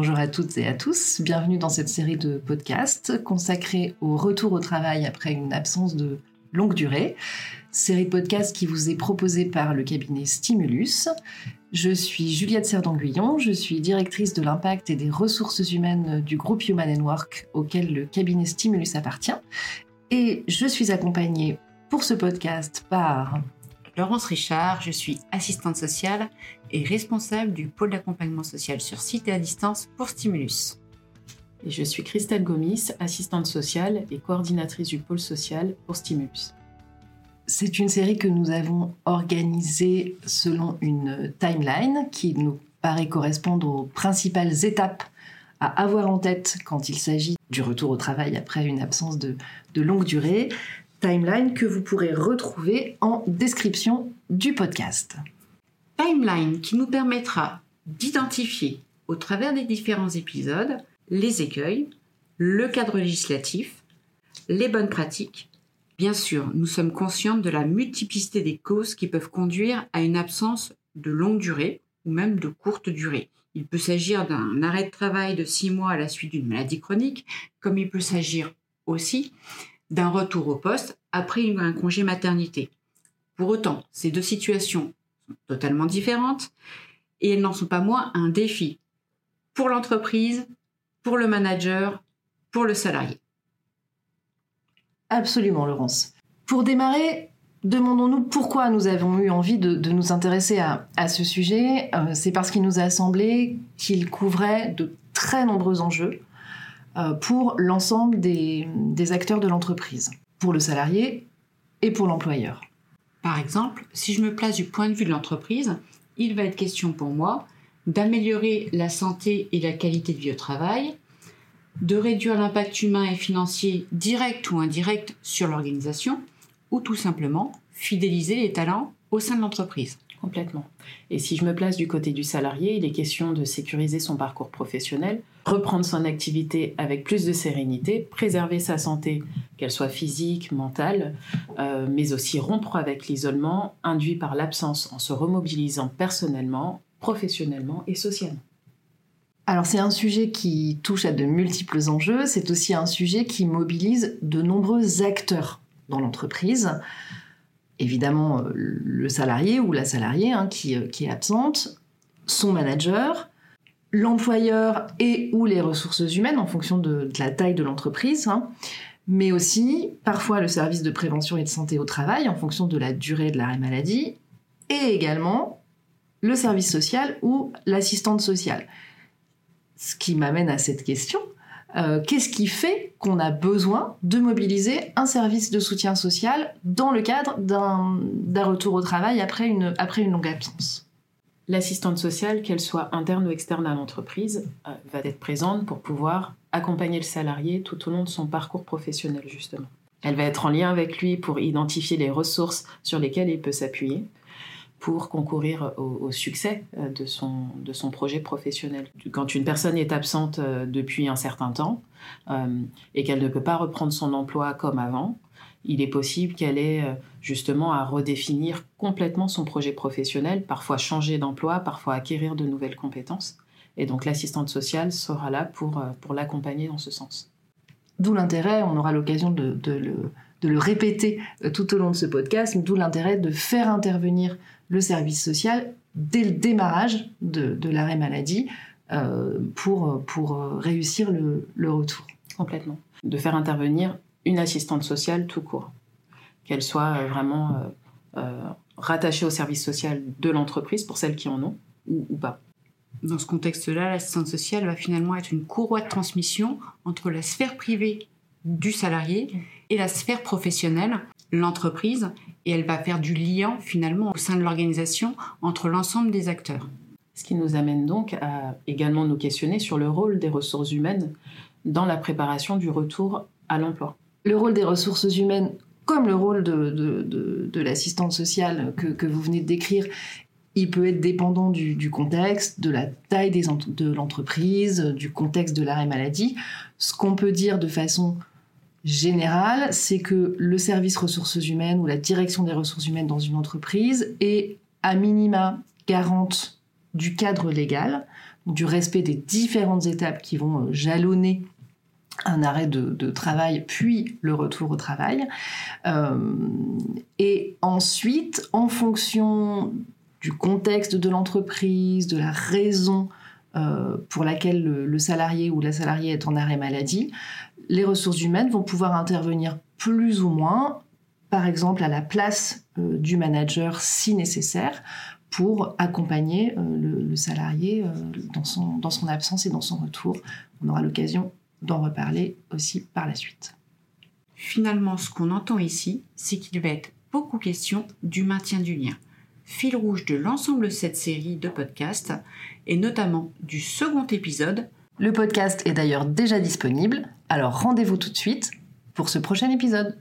Bonjour à toutes et à tous, bienvenue dans cette série de podcasts consacrée au retour au travail après une absence de longue durée. Série de podcasts qui vous est proposée par le cabinet Stimulus. Je suis Juliette Serdanguillon, je suis directrice de l'impact et des ressources humaines du groupe Human Work auquel le cabinet Stimulus appartient. Et je suis accompagnée pour ce podcast par Laurence Richard, je suis assistante sociale et responsable du pôle d'accompagnement social sur site et à distance pour Stimulus. Et je suis Christelle Gomis, assistante sociale et coordinatrice du pôle social pour Stimulus. C'est une série que nous avons organisée selon une timeline qui nous paraît correspondre aux principales étapes à avoir en tête quand il s'agit du retour au travail après une absence de, de longue durée timeline que vous pourrez retrouver en description du podcast. Timeline qui nous permettra d'identifier au travers des différents épisodes les écueils, le cadre législatif, les bonnes pratiques. Bien sûr, nous sommes conscients de la multiplicité des causes qui peuvent conduire à une absence de longue durée ou même de courte durée. Il peut s'agir d'un arrêt de travail de six mois à la suite d'une maladie chronique, comme il peut s'agir aussi d'un retour au poste après un congé maternité. Pour autant, ces deux situations sont totalement différentes et elles n'en sont pas moins un défi pour l'entreprise, pour le manager, pour le salarié. Absolument, Laurence. Pour démarrer, demandons-nous pourquoi nous avons eu envie de, nous intéresser à, ce sujet. Euh, c'est parce qu'il nous a semblé qu'il couvrait de très nombreux enjeux pour l'ensemble des, acteurs de l'entreprise, pour le salarié et pour l'employeur. Par exemple, si je me place du point de vue de l'entreprise, il va être question pour moi d'améliorer la santé et la qualité de vie au travail, de réduire l'impact humain et financier direct ou indirect sur l'organisation, ou tout simplement fidéliser les talents au sein de l'entreprise. Complètement. Et si je me place du côté du salarié, il est question de sécuriser son parcours professionnel, reprendre son activité avec plus de sérénité, préserver sa santé, qu'elle soit physique, mentale, euh, mais aussi rompre avec l'isolement induit par l'absence en se remobilisant personnellement, professionnellement et socialement. Alors c'est un sujet qui touche à de multiples enjeux, c'est aussi un sujet qui mobilise de nombreux acteurs dans l'entreprise évidemment euh, le salarié ou la salariée hein, euh, qui, est absente, son manager, l'employeur et ou les ressources humaines en fonction de, la taille de l'entreprise, hein, mais aussi parfois le service de prévention et de santé au travail en fonction de la durée de l'arrêt maladie, et également le service social ou l'assistante sociale. Ce qui m'amène à cette question, euh, qu'est-ce qui fait qu'on a besoin de mobiliser un service de soutien social dans le cadre d'un retour au travail après une, après une longue absence? L'assistante sociale, qu'elle soit interne ou externe à l'entreprise, euh, va être présente pour pouvoir accompagner le salarié tout au long de son parcours professionnel, justement. Elle va être en lien avec lui pour identifier les ressources sur lesquelles il peut s'appuyer pour concourir au, succès euh, de son, de son projet professionnel. Quand une personne est absente euh, depuis un certain temps et qu'elle ne peut pas reprendre son emploi comme avant, il est possible qu'elle ait justement à redéfinir complètement son projet professionnel, parfois changer d'emploi, parfois acquérir de nouvelles compétences. Et donc l'assistante sociale sera là pour, pour l'accompagner dans ce sens. D'où l'intérêt, on aura l'occasion de, de, le, de, le, répéter tout au long de ce podcast, d'où l'intérêt de faire intervenir le service social dès le démarrage de, l'arrêt maladie euh, pour, pour réussir le, retour. Complètement. De faire intervenir une assistante sociale tout court, qu'elle soit euh, vraiment euh, rattachée au service social de l'entreprise pour celles qui en ont ou, ou pas. Dans ce contexte-là, l'assistante sociale va finalement être une courroie de transmission entre la sphère privée du salarié et la sphère professionnelle, l'entreprise, et elle va faire du lien finalement au sein de l'organisation entre l'ensemble des acteurs. Ce qui nous amène donc à également nous questionner sur le rôle des ressources humaines dans la préparation du retour à l'emploi. Le rôle des ressources humaines, comme le rôle de, de, l'assistante sociale que, vous venez de décrire, il peut être dépendant du, contexte, de la taille de l'entreprise, du contexte de l'arrêt maladie. Ce qu'on peut dire de façon général, c'est que le service ressources humaines ou la direction des ressources humaines dans une entreprise est à minima garante du cadre légal du respect des différentes étapes qui vont euh, jalonner un arrêt de, travail, puis le retour au travail. Euh, et ensuite, en fonction du contexte de l'entreprise, de la raison euh, pour laquelle le, salarié ou la salariée est en arrêt maladie, les ressources humaines vont pouvoir intervenir plus ou moins, par exemple à la place euh, du manager si nécessaire, pour accompagner le, salarié dans, dans son absence et dans son retour. On aura l'occasion d'en reparler aussi par la suite. Finalement, ce qu'on entend ici, c'est qu'il va être beaucoup question du maintien du lien, fil rouge de l'ensemble de cette série de podcasts, et notamment du second épisode. Le podcast est d'ailleurs déjà disponible, alors rendez-vous tout de suite pour ce prochain épisode.